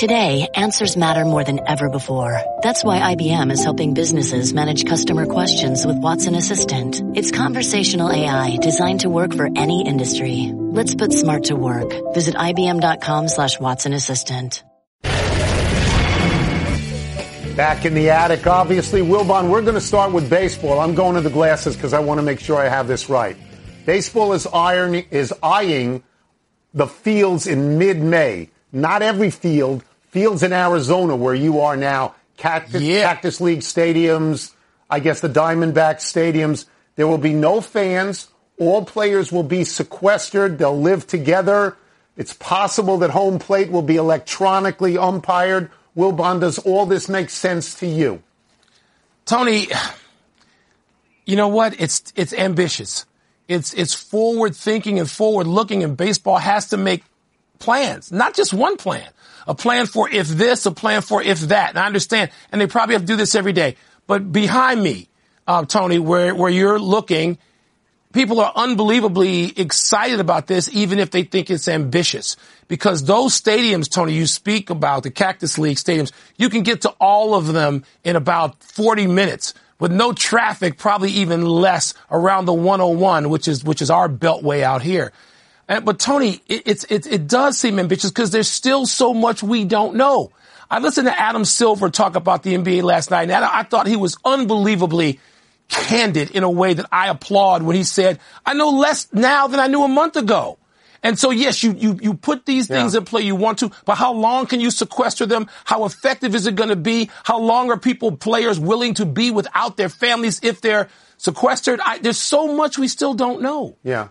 Today, answers matter more than ever before. That's why IBM is helping businesses manage customer questions with Watson Assistant. It's conversational AI designed to work for any industry. Let's put smart to work. Visit IBM.com slash Watson Assistant. Back in the attic, obviously, Wilbon, we're going to start with baseball. I'm going to the glasses because I want to make sure I have this right. Baseball is, ironing, is eyeing the fields in mid-May. Not every field, fields in Arizona where you are now, Cactus, yeah. Cactus League stadiums, I guess the Diamondback stadiums. There will be no fans. All players will be sequestered. They'll live together. It's possible that home plate will be electronically umpired. Wilbon, does all this make sense to you? Tony, you know what? It's it's ambitious. It's it's forward thinking and forward looking, and baseball has to make plans, not just one plan. A plan for if this, a plan for if that. And I understand, and they probably have to do this every day. But behind me, uh, Tony, where where you're looking people are unbelievably excited about this, even if they think it's ambitious. Because those stadiums, Tony, you speak about, the Cactus League stadiums, you can get to all of them in about 40 minutes with no traffic, probably even less around the 101, which is, which is our beltway out here. And, but Tony, it, it's, it, it does seem ambitious because there's still so much we don't know. I listened to Adam Silver talk about the NBA last night, and I thought he was unbelievably candid in a way that I applaud when he said, I know less now than I knew a month ago. And so, yes, you, you, you put these things yeah. in play you want to, but how long can you sequester them? How effective is it going to be? How long are people, players willing to be without their families if they're sequestered? I, there's so much we still don't know. Yeah.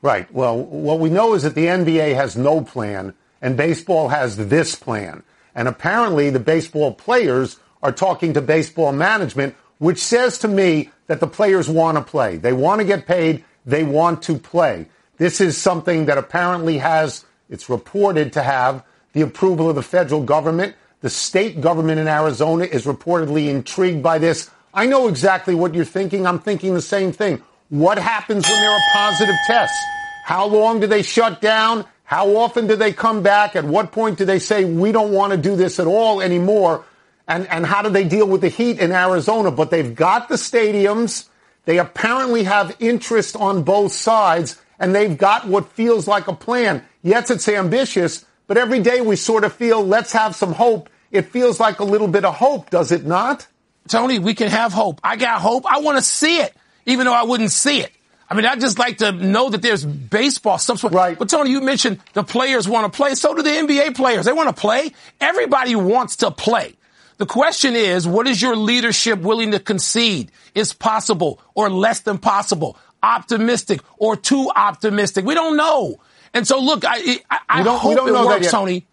Right. Well, what we know is that the NBA has no plan and baseball has this plan. And apparently the baseball players are talking to baseball management which says to me that the players want to play. They want to get paid. They want to play. This is something that apparently has, it's reported to have the approval of the federal government. The state government in Arizona is reportedly intrigued by this. I know exactly what you're thinking. I'm thinking the same thing. What happens when there are positive tests? How long do they shut down? How often do they come back? At what point do they say, we don't want to do this at all anymore? and, and how do they deal with the heat in Arizona? But they've got the stadiums. They apparently have interest on both sides, and they've got what feels like a plan. Yes, it's ambitious, but every day we sort of feel, let's have some hope. It feels like a little bit of hope, does it not? Tony, we can have hope. I got hope. I want to see it, even though I wouldn't see it. I mean, I just like to know that there's baseball, some sort. Right. But Tony, you mentioned the players want to play. So do the NBA players. They want to play. Everybody wants to play. The question is, what is your leadership willing to concede? Is possible or less than possible? Optimistic or too optimistic? We don't know. And so, look, I, I, I hope it works, Tony.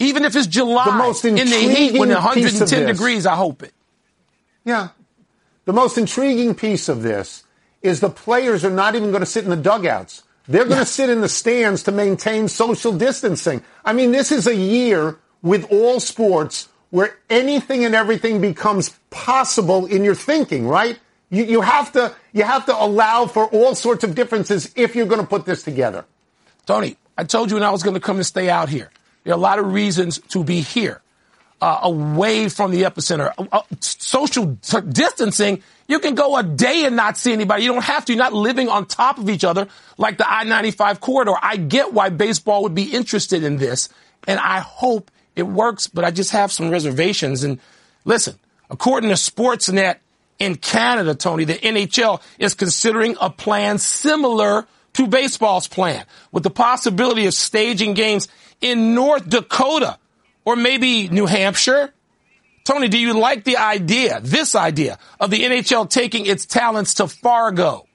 Even if it's July the most in the heat when 110 degrees, I hope it. Yeah. The most intriguing piece of this is the players are not even going to sit in the dugouts. They're going to sit in the stands to maintain social distancing. I mean, this is a year with all sports where anything and everything becomes possible in your thinking, right? You, you have to you have to allow for all sorts of differences if you're going to put this together. Tony, I told you when I was going to come and stay out here. There are a lot of reasons to be here, uh, away from the epicenter. Uh, uh, social distancing, you can go a day and not see anybody. You don't have to. You're not living on top of each other like the I-95 corridor. I get why baseball would be interested in this, and I hope it works, but I just have some reservations. And listen, according to Sportsnet in Canada, Tony, the NHL is considering a plan similar to baseball's plan with the possibility of staging games in North Dakota or maybe New Hampshire. Tony, do you like the idea, this idea of the NHL taking its talents to Fargo?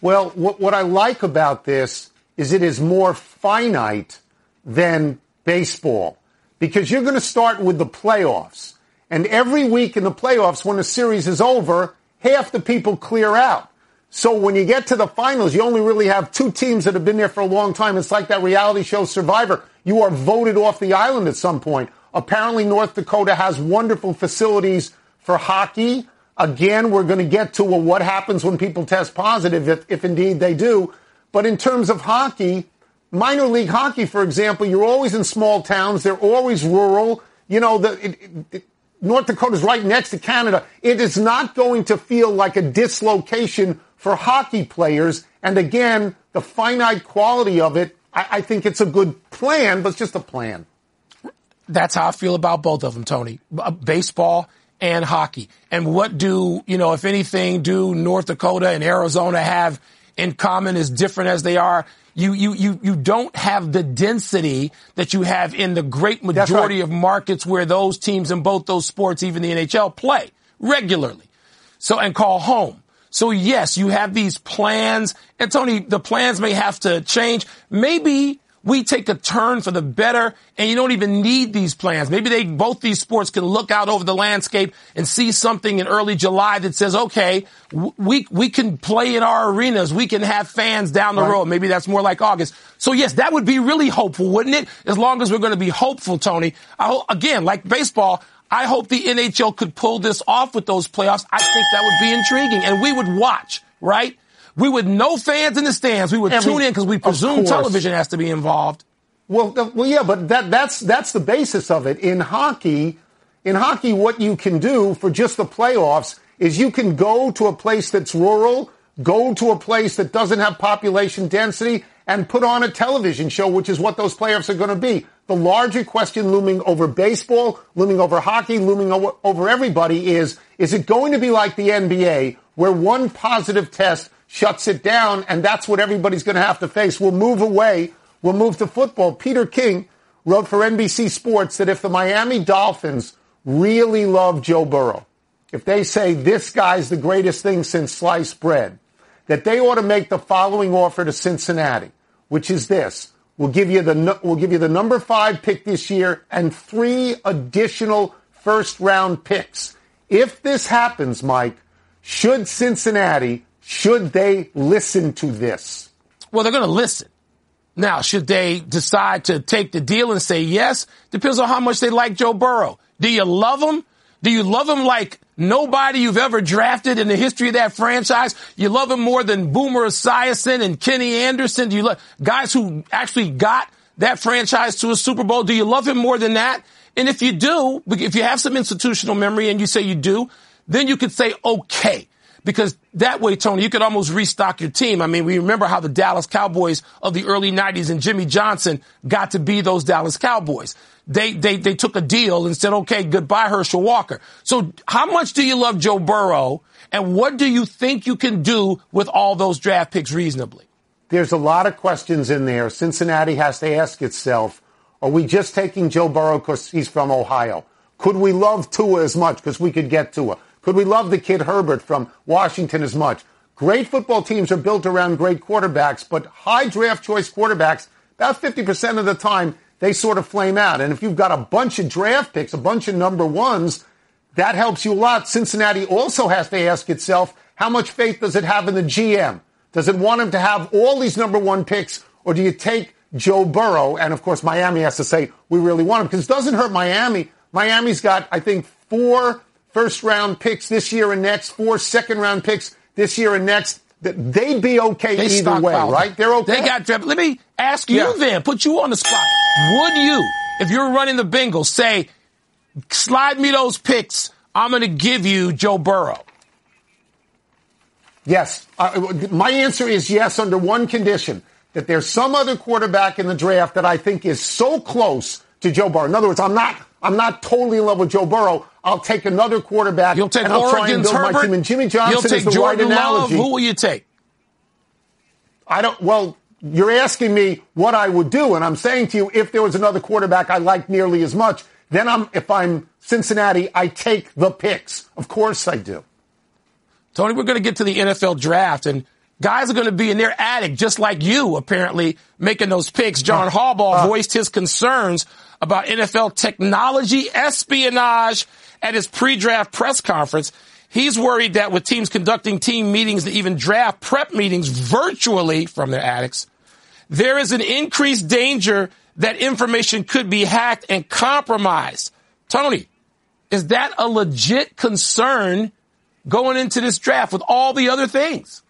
Well, what, what I like about this is it is more finite than baseball because you're going to start with the playoffs. And every week in the playoffs, when the series is over, half the people clear out. So when you get to the finals, you only really have two teams that have been there for a long time. It's like that reality show Survivor. You are voted off the island at some point. Apparently, North Dakota has wonderful facilities for hockey. Again, we're going to get to well, what happens when people test positive, if, if indeed they do. But in terms of hockey, minor league hockey, for example, you're always in small towns. They're always rural. You know, the, it, it, North Dakota is right next to Canada. It is not going to feel like a dislocation for hockey players. And again, the finite quality of it, I, I think it's a good plan, but it's just a plan. That's how I feel about both of them, Tony. Uh, baseball and hockey. And what do, you know, if anything, do North Dakota and Arizona have in common as different as they are? You, you, you, you don't have the density that you have in the great majority right. of markets where those teams in both those sports, even the NHL, play regularly. So, and call home. So yes, you have these plans. And Tony, the plans may have to change. Maybe we take a turn for the better and you don't even need these plans. Maybe they, both these sports can look out over the landscape and see something in early July that says, okay, we, we can play in our arenas. We can have fans down the right. road. Maybe that's more like August. So yes, that would be really hopeful, wouldn't it? As long as we're going to be hopeful, Tony. I, again, like baseball, I hope the NHL could pull this off with those playoffs. I think that would be intriguing and we would watch, right? We would no fans in the stands. We would Every, tune in because we presume television has to be involved. Well, well, yeah, but that, that's, that's the basis of it. In hockey, in hockey, what you can do for just the playoffs is you can go to a place that's rural, go to a place that doesn't have population density, and put on a television show, which is what those playoffs are going to be. The larger question looming over baseball, looming over hockey, looming over, over everybody is, is it going to be like the NBA, where one positive test shuts it down, and that's what everybody's going to have to face. We'll move away. We'll move to football. Peter King wrote for NBC Sports that if the Miami Dolphins really love Joe Burrow, if they say this guy's the greatest thing since sliced bread, that they ought to make the following offer to Cincinnati, which is this. We'll give you the, we'll give you the number five pick this year and three additional first round picks. If this happens, Mike, should Cincinnati should they listen to this? Well, they're going to listen. Now, should they decide to take the deal and say yes? Depends on how much they like Joe Burrow. Do you love him? Do you love him like nobody you've ever drafted in the history of that franchise? You love him more than Boomer Esiason and Kenny Anderson? Do you love guys who actually got that franchise to a Super Bowl? Do you love him more than that? And if you do, if you have some institutional memory and you say you do, then you could say, okay, because that way, Tony, you could almost restock your team. I mean, we remember how the Dallas Cowboys of the early 90s and Jimmy Johnson got to be those Dallas Cowboys. They, they, they took a deal and said, okay, goodbye, Herschel Walker. So how much do you love Joe Burrow? And what do you think you can do with all those draft picks reasonably? There's a lot of questions in there. Cincinnati has to ask itself, are we just taking Joe Burrow because he's from Ohio? Could we love Tua as much because we could get Tua? Could we love the kid Herbert from Washington as much? Great football teams are built around great quarterbacks, but high draft choice quarterbacks, about 50% of the time, they sort of flame out. And if you've got a bunch of draft picks, a bunch of number ones, that helps you a lot. Cincinnati also has to ask itself, how much faith does it have in the GM? Does it want him to have all these number one picks, or do you take Joe Burrow? And of course, Miami has to say, we really want him, because it doesn't hurt Miami. Miami's got, I think, four first round picks this year and next, four second round picks this year and next. That they'd be okay they either way, right? They're okay. They got drafted. Let me ask you yeah. then, put you on the spot. Would you, if you're running the Bengals, say, slide me those picks, I'm going to give you Joe Burrow? Yes. Uh, my answer is yes under one condition that there's some other quarterback in the draft that I think is so close to Joe Burrow. In other words, I'm not I'm not totally in love with Joe Burrow. I'll take another quarterback. You'll take and I'll Oregon's try and build Herbert. My team. And Jimmy Johnson You'll take is the Jordan right analogy. Love. Who will you take? I don't. Well, you're asking me what I would do, and I'm saying to you, if there was another quarterback I liked nearly as much, then I'm. If I'm Cincinnati, I take the picks. Of course, I do. Tony, we're going to get to the NFL draft, and guys are going to be in their attic, just like you, apparently, making those picks. John uh, Harbaugh uh, voiced his concerns about NFL technology espionage at his pre-draft press conference. He's worried that with teams conducting team meetings and even draft prep meetings virtually from their attics, there is an increased danger that information could be hacked and compromised. Tony, is that a legit concern going into this draft with all the other things?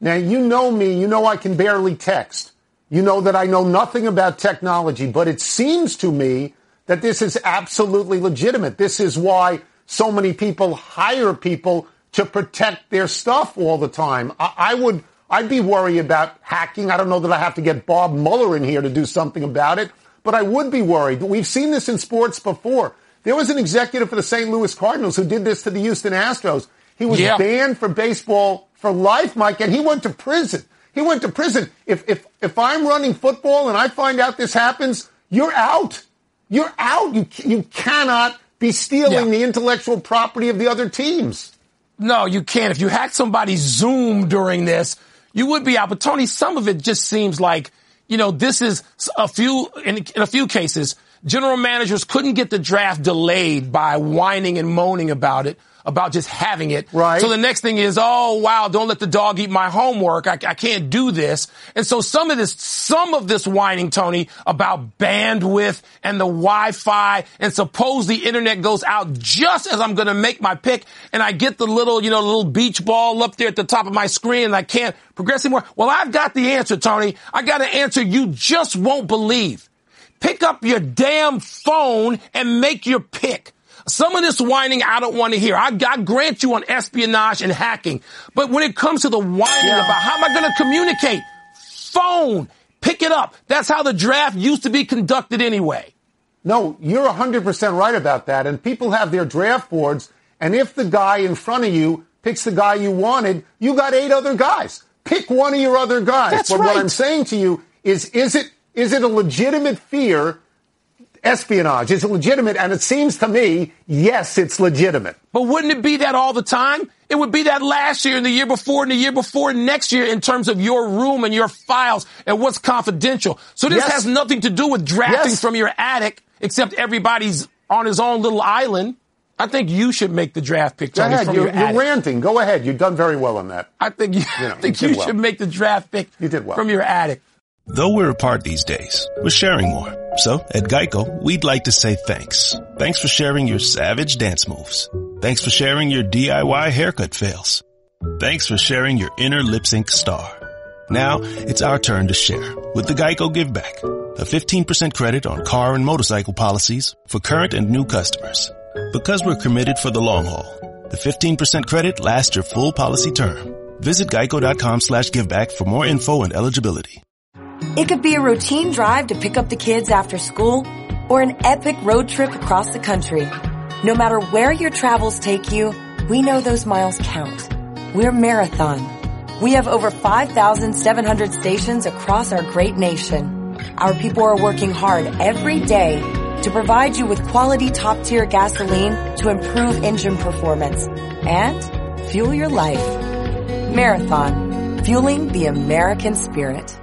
Now, you know me, you know I can barely text. You know that I know nothing about technology, but it seems to me that this is absolutely legitimate. This is why so many people hire people to protect their stuff all the time. I, I would, I'd be worried about hacking. I don't know that I have to get Bob Mueller in here to do something about it, but I would be worried. We've seen this in sports before. There was an executive for the St. Louis Cardinals who did this to the Houston Astros. He was Yeah. banned for baseball for life, Mike, and he went to prison. He went to prison. If, if, if I'm running football and I find out this happens, you're out. You're out. You, you cannot be stealing Yeah. the intellectual property of the other teams. No, you can't. If you hack somebody's Zoom during this, you would be out. But Tony, some of it just seems like, you know, this is a few, in, in a few cases, general managers couldn't get the draft delayed by whining and moaning about it, about just having it. Right. So the next thing is, oh wow, don't let the dog eat my homework. I, I can't do this. And so some of this, some of this whining, Tony, about bandwidth and the Wi-Fi and suppose the internet goes out just as I'm going to make my pick and I get the little, you know, little beach ball up there at the top of my screen and I can't progress anymore. Well, I've got the answer, Tony. I got an answer you just won't believe. Pick up your damn phone and make your pick. Some of this whining I don't want to hear. I, I grant you on espionage and hacking. But when it comes to the whining Yeah. about how am I going to communicate? Phone. Pick it up. That's how the draft used to be conducted anyway. No, you're 100% right about that. And people have their draft boards. And if the guy in front of you picks the guy you wanted, you got eight other guys. Pick one of your other guys. That's but right. what I'm saying to you is, is it, is it a legitimate fear? Espionage. Is it legitimate? And it seems to me, yes, it's legitimate. But wouldn't it be that all the time? It would be that last year and the year before and the year before and next year in terms of your room and your files and what's confidential. So this Yes. has nothing to do with drafting Yes. from your attic, except everybody's on his own little island. I think you should make the draft pick, Go ahead. You're, your you're ranting. Go ahead. You've done very well on that. I think you, You know, I think you you well. should make the draft pick You did well. from your attic. Though we're apart these days, we're sharing more. So at Geico, we'd like to say thanks. Thanks for sharing your savage dance moves. Thanks for sharing your DIY haircut fails. Thanks for sharing your inner lip sync star. Now it's our turn to share with the Geico Give Back, a 15% credit on car and motorcycle policies for current and new customers. Because we're committed for the long haul, the 15% credit lasts your full policy term. Visit geico.com slash giveback for more info and eligibility. It could be a routine drive to pick up the kids after school or an epic road trip across the country. No matter where your travels take you, we know those miles count. We're Marathon. We have over 5,700 stations across our great nation. Our people are working hard every day to provide you with quality top tier gasoline to improve engine performance and fuel your life. Marathon, fueling the American spirit.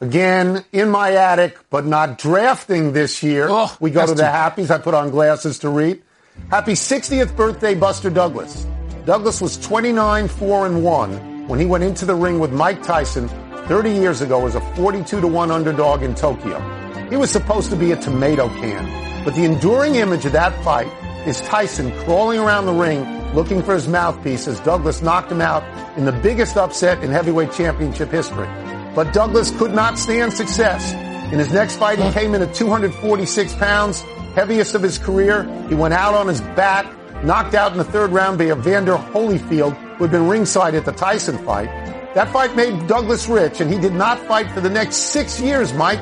Again, in my attic, but not drafting this year. Oh, we go to the. Happies. I put on glasses to read. Happy 60th birthday, Buster Douglas. Douglas was 29, 4 and 1 when he went into the ring with Mike Tyson 30 years ago as a 42 to 1 underdog in Tokyo. He was supposed to be a tomato can, but the enduring image of that fight is Tyson crawling around the ring looking for his mouthpiece as Douglas knocked him out in the biggest upset in heavyweight championship history. But Douglas could not stand success. In his next fight, he came in at 246 pounds, heaviest of his career. He went out on his back, knocked out in the third round by Evander Holyfield, who had been ringside at the Tyson fight. That fight made Douglas rich, and he did not fight for the next six years, Mike.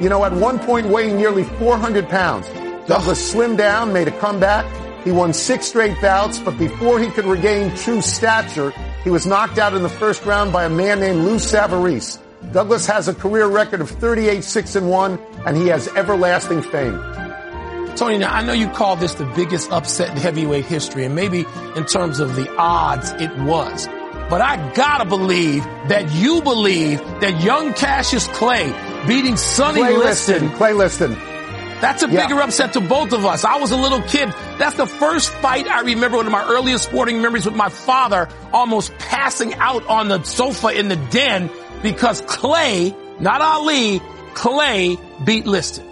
You know, at one point weighing nearly 400 pounds. Douglas slimmed down, made a comeback. He won six straight bouts, but before he could regain true stature, he was knocked out in the first round by a man named Lou Savarese. Douglas has a career record of 38 6 and 1, and he has everlasting fame. Tony, now I know you call this the biggest upset in heavyweight history, and maybe in terms of the odds, it was. But I gotta believe that you believe that young Cassius Clay beating Sonny Clay Liston, Liston, Clay Liston. That's a Yeah. bigger upset to both of us. I was a little kid. That's the first fight I remember one of my earliest sporting memories with my father almost passing out on the sofa in the den because Clay, not Ali, Clay beat Liston.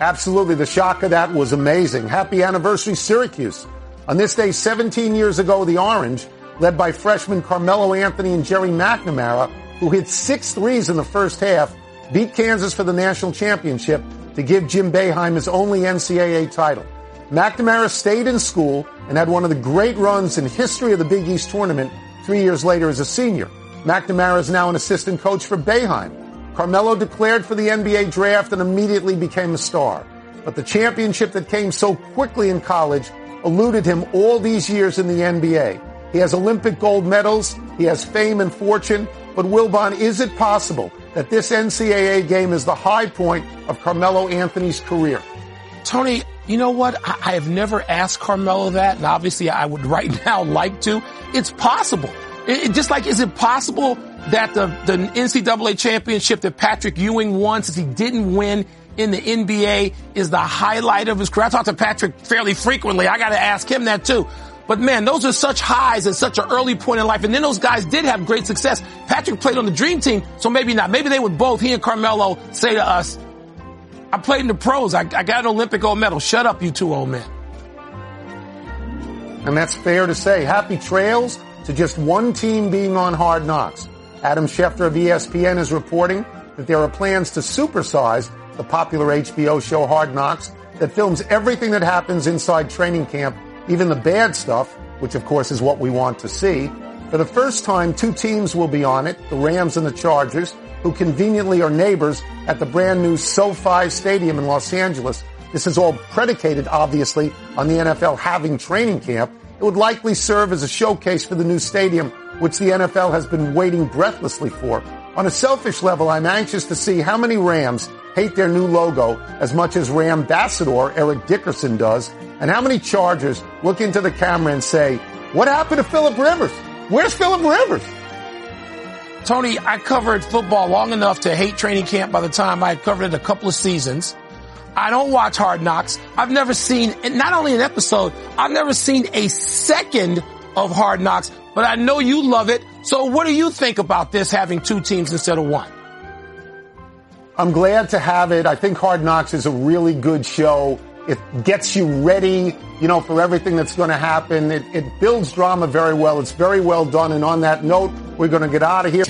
Absolutely. The shock of that was amazing. Happy anniversary, Syracuse. On this day, 17 years ago, the Orange led by freshmen Carmelo Anthony and Gerry McNamara, who hit six threes in the first half, beat Kansas for the national championship to give Jim Boeheim his only NCAA title. McNamara stayed in school and had one of the great runs in history of the Big East tournament three years later as a senior. McNamara is now an assistant coach for Boeheim. Carmelo declared for the NBA draft and immediately became a star. But the championship that came so quickly in college eluded him all these years in the NBA. He has Olympic gold medals, he has fame and fortune, but Wilbon, is it possible that this NCAA game is the high point of Carmelo Anthony's career? Tony, you know what? I, I have never asked Carmelo that, and obviously I would right now like to. It's possible. It, it, just like, is it possible that the, the NCAA championship that Patrick Ewing won, since he didn't win in the NBA, is the highlight of his career? I talk to Patrick fairly frequently. I got to ask him that too. But man, those are such highs at such an early point in life. And then those guys did have great success. Patrick played on the dream team, so maybe not. Maybe they would both, he and Carmelo, say to us, I played in the pros. I, I got an Olympic gold medal. Shut up, you two old men. And that's fair to say. Happy trails to just one team being on hard knocks. Adam Schefter of ESPN is reporting that there are plans to supersize the popular HBO show Hard Knocks that films everything that happens inside training camp even the bad stuff, which of course is what we want to see. For the first time, two teams will be on it, the Rams and the Chargers, who conveniently are neighbors at the brand new SoFi Stadium in Los Angeles. This is all predicated, obviously, on the NFL having training camp. It would likely serve as a showcase for the new stadium, which the NFL has been waiting breathlessly for. On a selfish level, I'm anxious to see how many Rams hate their new logo as much as Ram ambassador Eric Dickerson does, and how many Chargers look into the camera and say, what happened to Philip Rivers? Where's Philip Rivers? Tony, I covered football long enough to hate training camp by the time I had covered it a couple of seasons. I don't watch Hard Knocks. I've never seen, not only an episode, I've never seen a second of Hard Knocks, but I know you love it. So what do you think about this having two teams instead of one? I'm glad to have it. I think Hard Knocks is a really good show. It gets you ready, you know, for everything that's going to happen. It, it builds drama very well. It's very well done. And on that note, we're going to get out of here.